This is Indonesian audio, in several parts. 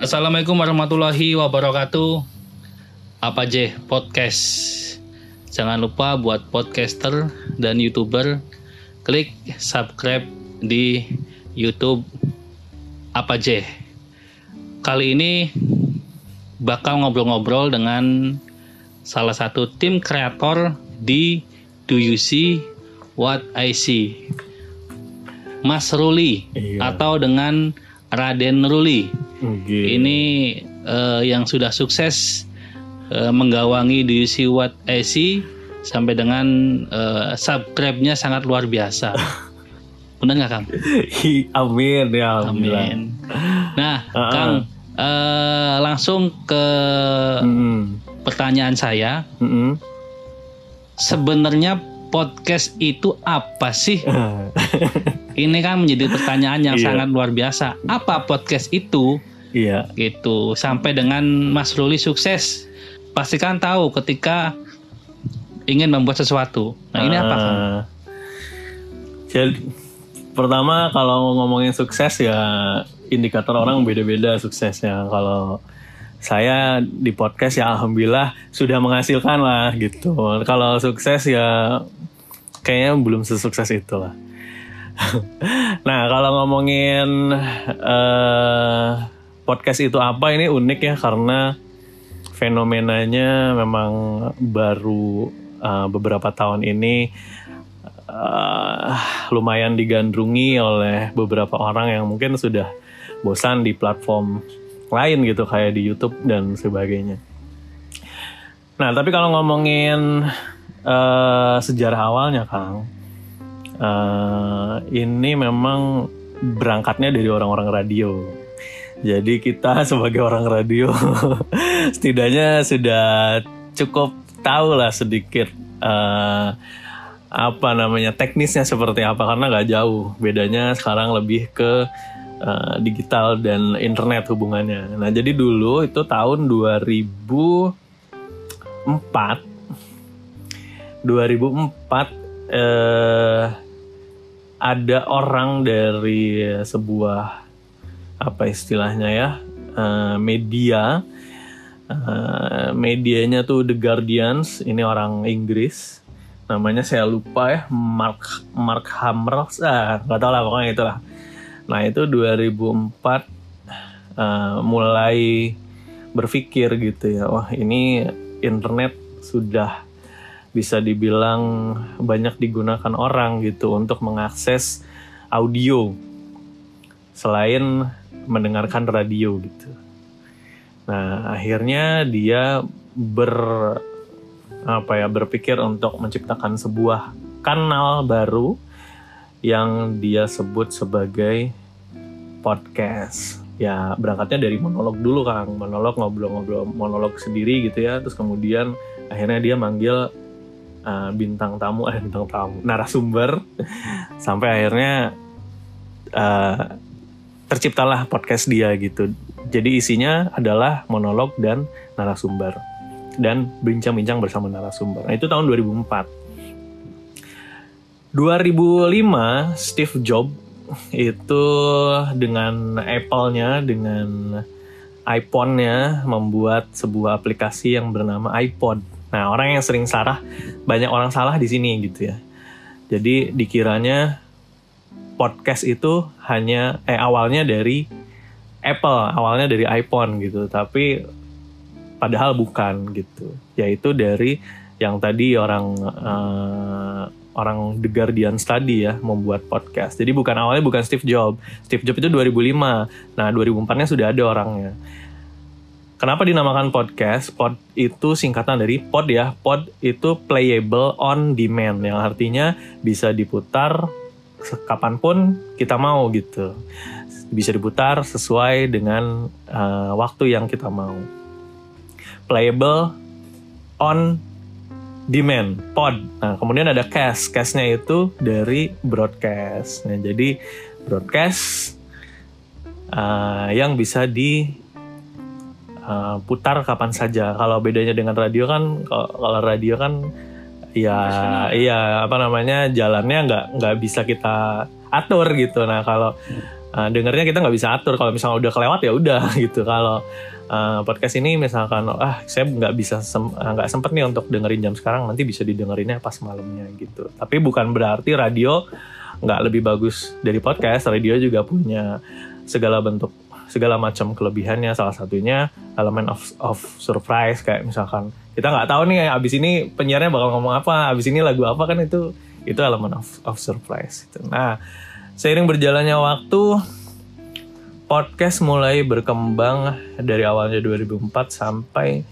Assalamualaikum warahmatullahi wabarakatuh. Apa J podcast. Jangan lupa buat podcaster dan youtuber klik subscribe di YouTube Apa J. Kali ini bakal ngobrol-ngobrol dengan salah satu tim kreator di Do You See What I See. Mas Ruli Iya. atau dengan Raden Ruli. Oke. Ini eh, yang sudah sukses eh, menggawangi Do You See What I See sampai dengan eh, subscribe-nya sangat luar biasa. Benar nggak Kang? Amin ya alhamdulillah. Amin. Nah, Ah. Kang eh, langsung ke Mm-mm. pertanyaan saya. Mm-mm. Sebenarnya podcast itu apa sih? Ini kan menjadi pertanyaan yang Iya. sangat luar biasa. Apa podcast itu? Iya. gitu sampai dengan Mas Ruli sukses pastikan tahu ketika ingin membuat sesuatu nah ini apa Kang? Ah. Jadi pertama kalau ngomongin sukses ya indikator orang beda-beda suksesnya. Kalau saya di podcast ya alhamdulillah sudah menghasilkan lah gitu. Kalau sukses ya kayaknya belum sesukses itu lah. nah kalau ngomongin eh, podcast itu apa ini unik ya karena fenomenanya memang baru eh, beberapa tahun ini eh, lumayan digandrungi oleh beberapa orang yang mungkin sudah bosan di platform lain gitu kayak di YouTube dan sebagainya. Nah tapi kalau ngomongin eh, sejarah awalnya Kang, eh, ini memang berangkatnya dari orang-orang radio. Jadi kita sebagai orang radio setidaknya sudah cukup tahu lah sedikit eh, apa namanya teknisnya seperti apa karena nggak jauh bedanya sekarang lebih ke eh, digital dan internet hubungannya. Nah jadi dulu itu tahun 2004 2004 eh, ada orang dari sebuah apa istilahnya ya eh, media. Eh, medianya tuh The Guardians ini orang Inggris. Namanya saya lupa ya Mark Mark Hamers ah nggak tahu lah pokoknya itulah. Nah itu 2004 eh, mulai berpikir gitu ya wah ini internet sudah bisa dibilang banyak digunakan orang gitu untuk mengakses audio selain mendengarkan radio gitu. Nah, akhirnya dia ber apa ya berpikir untuk menciptakan sebuah kanal baru yang dia sebut sebagai podcast. Ya, berangkatnya dari monolog dulu, Kang. Monolog ngobrol-ngobrol monolog sendiri gitu ya. Terus kemudian akhirnya dia manggil uh, bintang tamu, eh bintang tamu, narasumber sampai akhirnya uh, terciptalah podcast dia gitu. Jadi isinya adalah monolog dan narasumber dan bincang-bincang bersama narasumber. Nah, itu tahun 2004. 2005 Steve Jobs itu dengan Apple-nya dengan iPhone-nya membuat sebuah aplikasi yang bernama iPod. Nah, orang yang sering salah banyak orang salah di sini gitu ya. Jadi dikiranya podcast itu hanya eh awalnya dari Apple, awalnya dari iPhone gitu, tapi padahal bukan gitu. Yaitu dari yang tadi orang eh, orang The Guardian tadi ya membuat podcast. Jadi bukan awalnya bukan Steve Jobs. Steve Jobs itu 2005. Nah, 2004-nya sudah ada orangnya. Kenapa dinamakan podcast? Pod itu singkatan dari pod ya. Pod itu playable on demand yang artinya bisa diputar kapan pun kita mau gitu. Bisa diputar sesuai dengan uh, waktu yang kita mau. Playable on demand, pod. Nah, kemudian ada cast. Castnya itu dari broadcast. Nah, jadi broadcast uh, yang bisa di uh, putar kapan saja. Kalau bedanya dengan radio kan, kalau radio kan ya iya apa namanya jalannya nggak nggak bisa kita atur gitu. Nah kalau uh, dengernya kita nggak bisa atur. Kalau misalnya udah kelewat ya udah gitu. Kalau uh, podcast ini misalkan ah saya nggak bisa sem- nggak sempet nih untuk dengerin jam sekarang nanti bisa didengerinnya pas malamnya gitu. Tapi bukan berarti radio nggak lebih bagus dari podcast. Radio juga punya segala bentuk segala macam kelebihannya salah satunya elemen of of surprise kayak misalkan kita nggak tahu nih abis ini penyiarnya bakal ngomong apa abis ini lagu apa kan itu itu elemen of of surprise gitu. nah seiring berjalannya waktu podcast mulai berkembang dari awalnya 2004 sampai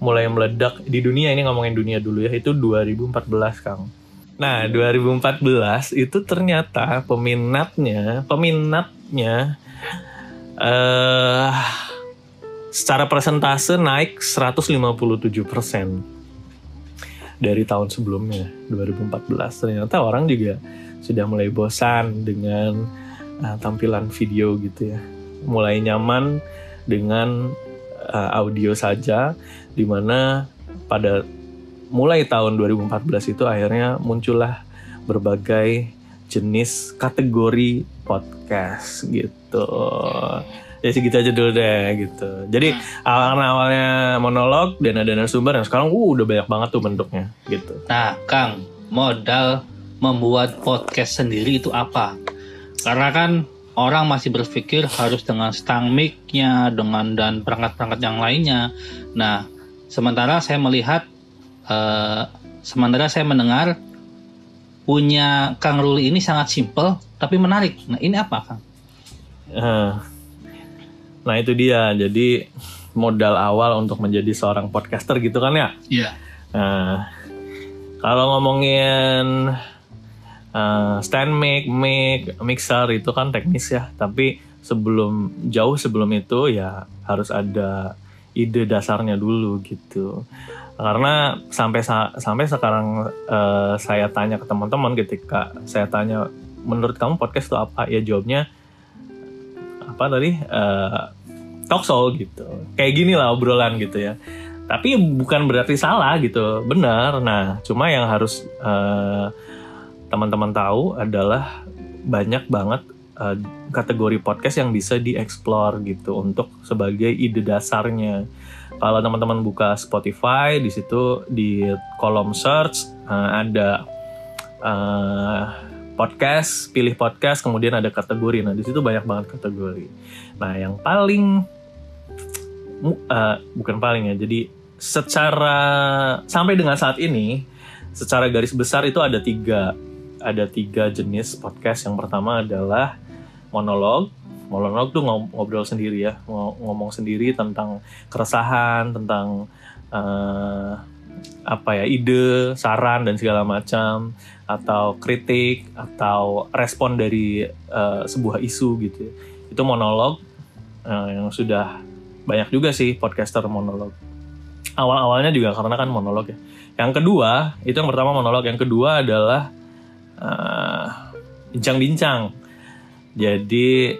mulai meledak di dunia ini ngomongin dunia dulu ya itu 2014 Kang. Nah 2014 itu ternyata peminatnya peminatnya eh secara persentase naik 157 persen dari tahun sebelumnya 2014 ternyata orang juga sudah mulai bosan dengan uh, tampilan video gitu ya. Mulai nyaman dengan uh, audio saja di mana pada mulai tahun 2014 itu akhirnya muncullah berbagai jenis kategori podcast gitu ya segitu aja dulu deh gitu jadi awal awalnya monolog dan ada narasumber yang sekarang uh, udah banyak banget tuh bentuknya gitu Nah, Kang, modal membuat podcast sendiri itu apa? Karena kan orang masih berpikir harus dengan stang mic-nya, dengan dan perangkat-perangkat yang lainnya. Nah, sementara saya melihat, eh, sementara saya mendengar punya Kang Ruli ini sangat simpel tapi menarik. Nah, ini apa, Kang? Nah itu dia jadi modal awal untuk menjadi seorang podcaster gitu kan ya Iya. Nah, kalau ngomongin uh, stand mic, mic, mixer itu kan teknis ya. Tapi sebelum jauh sebelum itu ya harus ada ide dasarnya dulu gitu. Karena sampai sa- sampai sekarang uh, saya tanya ke teman-teman ketika saya tanya menurut kamu podcast itu apa? Ya jawabnya apa tadi? Uh, talk show gitu. Kayak gini lah obrolan gitu ya tapi bukan berarti salah gitu benar nah cuma yang harus eh, teman-teman tahu adalah banyak banget eh, kategori podcast yang bisa dieksplor gitu untuk sebagai ide dasarnya kalau teman-teman buka Spotify di situ di kolom search eh, ada eh, podcast pilih podcast kemudian ada kategori. Nah di situ banyak banget kategori. Nah yang paling eh, bukan paling ya jadi secara sampai dengan saat ini secara garis besar itu ada tiga ada tiga jenis podcast. Yang pertama adalah monolog. Monolog tuh ngobrol sendiri ya ngo- ngomong sendiri tentang keresahan tentang eh, apa ya ide saran dan segala macam atau kritik atau respon dari eh, sebuah isu gitu itu monolog eh, yang sudah banyak juga sih podcaster monolog awal-awalnya juga karena kan monolog ya. Yang kedua, itu yang pertama monolog. Yang kedua adalah eh, bincang-bincang. Jadi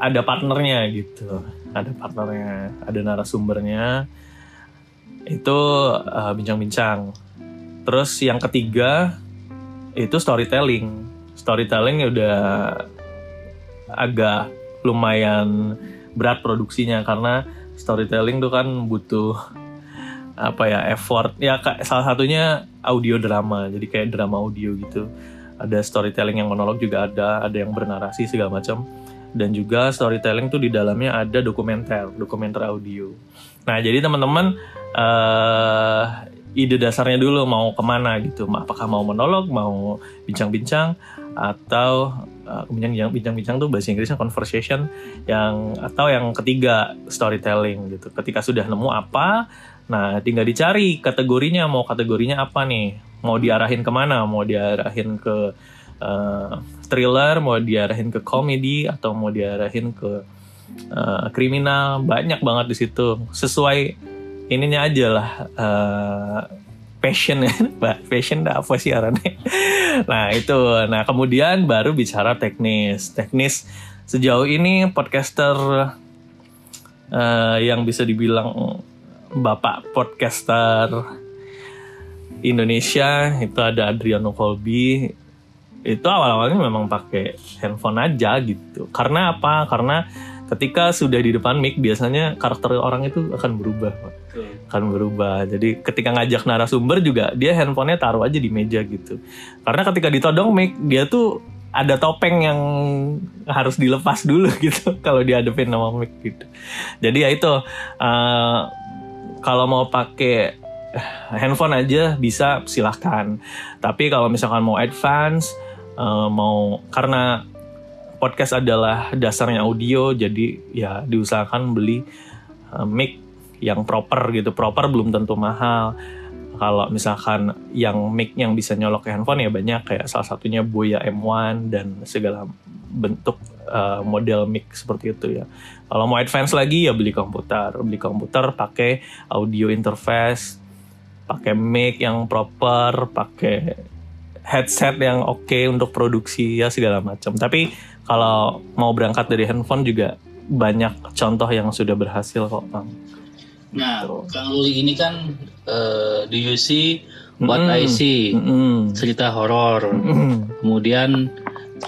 ada partnernya gitu. Ada partnernya, ada narasumbernya. Itu eh, bincang-bincang. Terus yang ketiga itu storytelling. Storytelling ya udah agak lumayan berat produksinya karena storytelling tuh kan butuh apa ya effort ya salah satunya audio drama jadi kayak drama audio gitu ada storytelling yang monolog juga ada ada yang bernarasi segala macam dan juga storytelling tuh di dalamnya ada dokumenter dokumenter audio nah jadi teman-teman eh ide dasarnya dulu mau ke mana gitu apakah mau monolog mau bincang-bincang atau eh, bincang bincang-bincang tuh bahasa Inggrisnya conversation yang atau yang ketiga storytelling gitu ketika sudah nemu apa Nah, tinggal dicari kategorinya, mau kategorinya apa nih? Mau diarahin ke mana? Mau diarahin ke eh, thriller, mau diarahin ke komedi, atau mau diarahin ke eh, kriminal? Banyak banget di situ. Sesuai ininya aja lah. eh, passion ya, Mbak. passion apa sih arahnya? nah itu. Nah kemudian baru bicara teknis. Teknis sejauh ini podcaster eh, yang bisa dibilang bapak podcaster Indonesia itu ada Adriano Colby itu awal-awalnya memang pakai handphone aja gitu. Karena apa? Karena ketika sudah di depan mic biasanya karakter orang itu akan berubah Pak. akan berubah. Jadi ketika ngajak narasumber juga dia handphonenya taruh aja di meja gitu. Karena ketika ditodong mic dia tuh ada topeng yang harus dilepas dulu gitu kalau dihadapin sama mic gitu. Jadi ya itu uh, kalau mau pakai handphone aja bisa silahkan. Tapi kalau misalkan mau advance uh, mau karena podcast adalah dasarnya audio jadi ya diusahakan beli uh, mic yang proper gitu. Proper belum tentu mahal. Kalau misalkan yang mic yang bisa nyolok ke handphone ya banyak kayak salah satunya Boya M1 dan segala bentuk uh, model mic seperti itu ya. Kalau mau advance lagi ya beli komputer. Beli komputer pakai audio interface pakai mic yang proper pakai headset yang oke okay untuk produksi ya segala macam. Tapi kalau mau berangkat dari handphone juga banyak contoh yang sudah berhasil kok bang. Nah, gitu. Kang Luli ini kan uh, di UC What mm. I See, mm cerita horor. Mm. Kemudian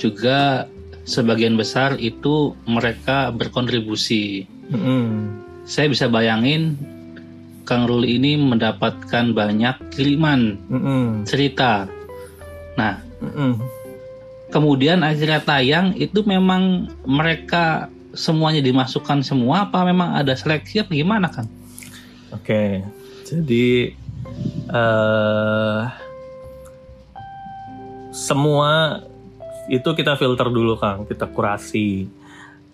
juga sebagian besar itu mereka berkontribusi. Mm. Saya bisa bayangin Kang Ruli ini mendapatkan banyak kiriman mm cerita. Nah, mm kemudian akhirnya tayang itu memang mereka semuanya dimasukkan semua apa memang ada seleksi apa gimana kan? Oke, jadi uh, semua itu kita filter dulu kang, kita kurasi.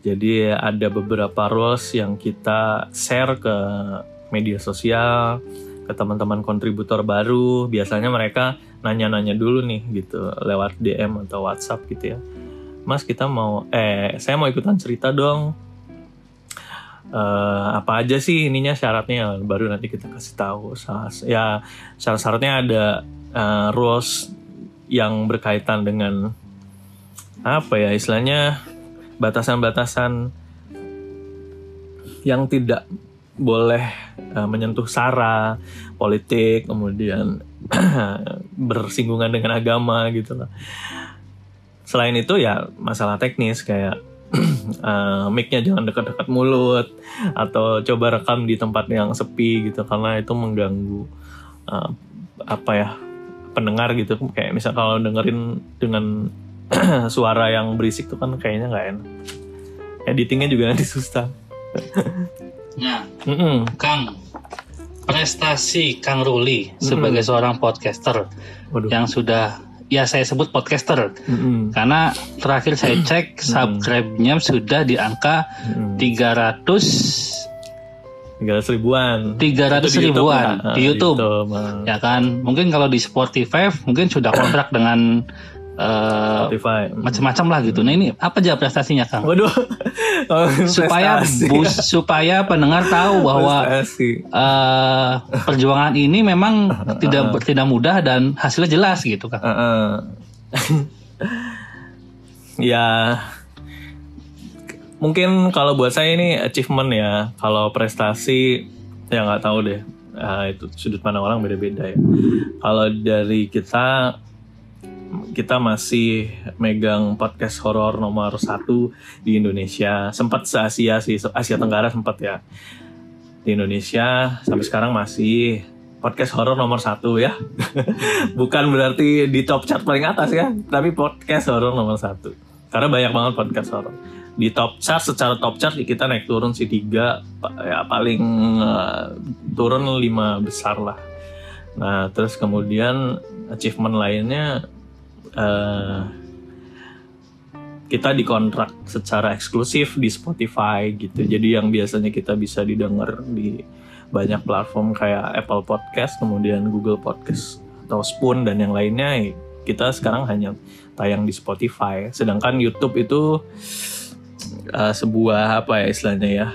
Jadi ada beberapa rules yang kita share ke media sosial, ke teman-teman kontributor baru. Biasanya mereka nanya-nanya dulu nih gitu lewat DM atau WhatsApp gitu ya. Mas kita mau eh saya mau ikutan cerita dong. Uh, apa aja sih ininya syaratnya baru nanti kita kasih tahu ya syarat-syaratnya ada uh, rules yang berkaitan dengan apa ya istilahnya batasan-batasan yang tidak boleh uh, menyentuh sara politik kemudian bersinggungan dengan agama gitu lah. Selain itu ya masalah teknis kayak uh, mic-nya jangan dekat-dekat mulut atau coba rekam di tempat yang sepi gitu karena itu mengganggu uh, apa ya pendengar gitu. Kayak misal kalau dengerin dengan suara yang berisik tuh kan kayaknya nggak enak. Editingnya juga nanti susah nah mm -mm. Kang prestasi Kang Ruli sebagai seorang podcaster Waduh. yang sudah ya saya sebut podcaster mm-hmm. karena terakhir saya cek mm-hmm. subscribe-nya sudah di angka mm-hmm. 300 300 ribuan 300 ribuan di YouTube, di YouTube. ya kan mungkin kalau di Spotify mungkin sudah kontrak dengan uh, macam-macam lah gitu. Nah ini apa aja prestasinya kang? Waduh, oh, supaya bus, supaya pendengar tahu bahwa uh, perjuangan ini memang tidak tidak mudah dan hasilnya jelas gitu kang. Uh, uh. ya mungkin kalau buat saya ini achievement ya. Kalau prestasi ya nggak tahu deh. Uh, itu sudut pandang orang beda-beda ya. Kalau dari kita kita masih megang podcast horor nomor satu di Indonesia. Sempat se Asia sih, Asia Tenggara sempat ya. Di Indonesia sampai sekarang masih podcast horor nomor satu ya. Bukan berarti di top chart paling atas ya, tapi podcast horor nomor satu. Karena banyak banget podcast horor. Di top chart secara top chart kita naik turun sih tiga, ya paling uh, turun lima besar lah. Nah terus kemudian achievement lainnya uh, kita dikontrak secara eksklusif di Spotify gitu. Jadi yang biasanya kita bisa didengar di banyak platform kayak Apple Podcast, kemudian Google Podcast atau Spoon dan yang lainnya kita sekarang hanya tayang di Spotify. Sedangkan YouTube itu uh, sebuah apa ya istilahnya ya?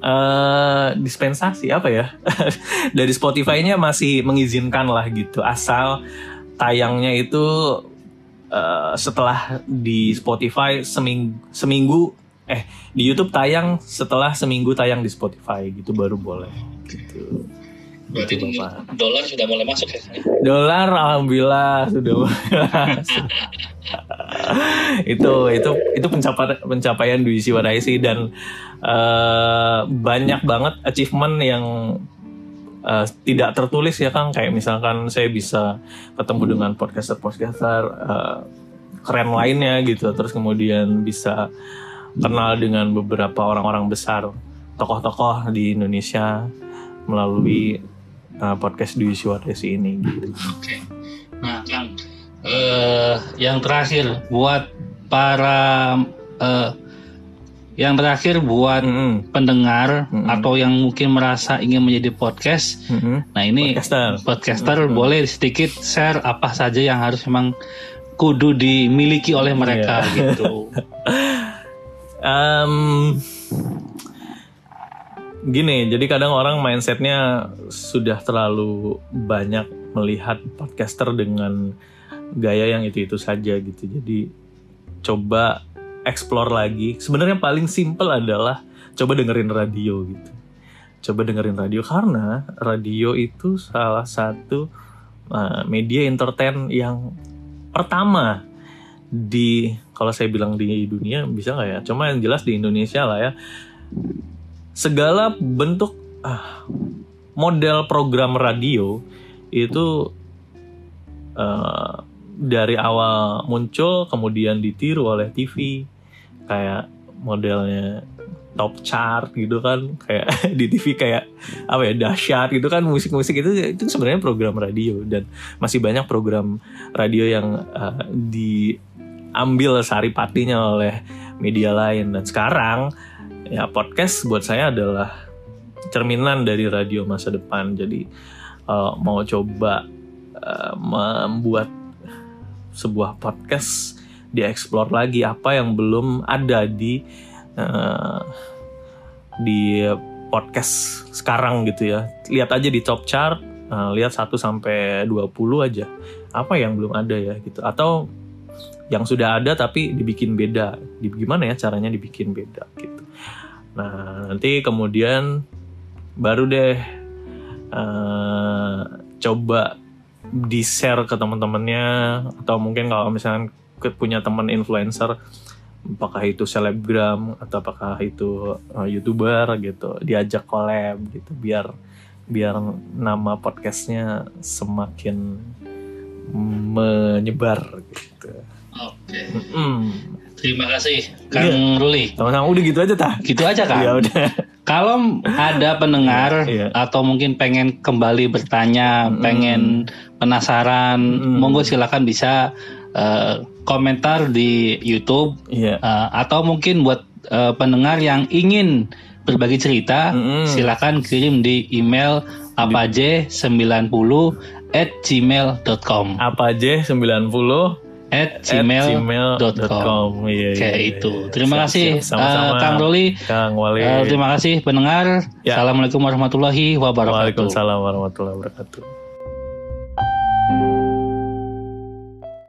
Uh, dispensasi apa ya dari Spotify-nya masih mengizinkan lah gitu asal tayangnya itu uh, setelah di Spotify seminggu, seminggu eh di YouTube tayang setelah seminggu tayang di Spotify gitu baru boleh gitu. Berarti Gitu, dolar sudah mulai masuk ya? Dolar alhamdulillah sudah masuk. itu itu itu pencapaian pencapaian di Wadaisi dan eh, banyak banget achievement yang eh, tidak tertulis ya Kang kayak misalkan saya bisa ketemu dengan podcaster-podcaster eh, keren lainnya gitu terus kemudian bisa kenal dengan beberapa orang-orang besar tokoh-tokoh di Indonesia melalui eh, podcast di Wadaisi ini gitu. Oke. Nah, Kang, eh, yang terakhir buat para eh, yang terakhir buat Mm-mm. pendengar Mm-mm. atau yang mungkin merasa ingin menjadi podcast. Mm-mm. Nah, ini Podcaster. podcaster Mm-mm. boleh sedikit share apa saja yang harus memang kudu dimiliki oleh mereka Iya. gitu. Em, gini, jadi kadang orang mindsetnya sudah terlalu banyak melihat podcaster dengan gaya yang itu-itu saja gitu. Jadi coba explore lagi. Sebenarnya paling simple adalah coba dengerin radio gitu. Coba dengerin radio karena radio itu salah satu uh, media entertain yang pertama di kalau saya bilang di dunia bisa nggak ya? Cuma yang jelas di Indonesia lah ya. Segala bentuk ah, model program radio itu eh, dari awal muncul kemudian ditiru oleh TV kayak modelnya top chart gitu kan. Kayak di TV kayak apa ya dahsyat gitu kan. Musik-musik itu itu sebenarnya program radio. Dan masih banyak program radio yang eh, diambil saripatinya oleh media lain. Dan sekarang ya podcast buat saya adalah cerminan dari radio masa depan. Jadi eh, mau coba eh, membuat sebuah podcast dieksplor lagi apa yang belum ada di eh, di podcast sekarang gitu ya. Lihat aja di top chart eh, lihat 1 sampai 20 aja. Apa yang belum ada ya gitu. Atau yang sudah ada tapi dibikin beda. Gimana ya caranya dibikin beda gitu. Nah nanti kemudian baru deh eh, coba di share ke teman-temannya atau mungkin kalau misalnya punya teman influencer apakah itu selebgram atau apakah itu eh, youtuber gitu diajak collab gitu biar biar nama podcastnya semakin menyebar gitu. Oke. Mm. Terima kasih Kang Ruli. Sama-sama udah gitu aja tah. Gitu aja kan. Ya udah. Kalau ada pendengar Iya. atau mungkin pengen kembali bertanya, Mm. pengen penasaran, Mm. monggo silakan bisa eh, komentar di YouTube Iya. eh, atau mungkin buat eh, pendengar yang ingin berbagi cerita, Mm-mm. silakan kirim di email apaj90 at gmail.com Apa aja 90 at gmail.com gmail.com. Iya, Oke iya, itu. iya. Terima Siap, kasih siap. Sama-sama. eh, Kang Roli. Kang Wali. Eh, terima kasih pendengar. Ya. Assalamualaikum warahmatullahi wabarakatuh. Waalaikumsalam warahmatullahi wabarakatuh.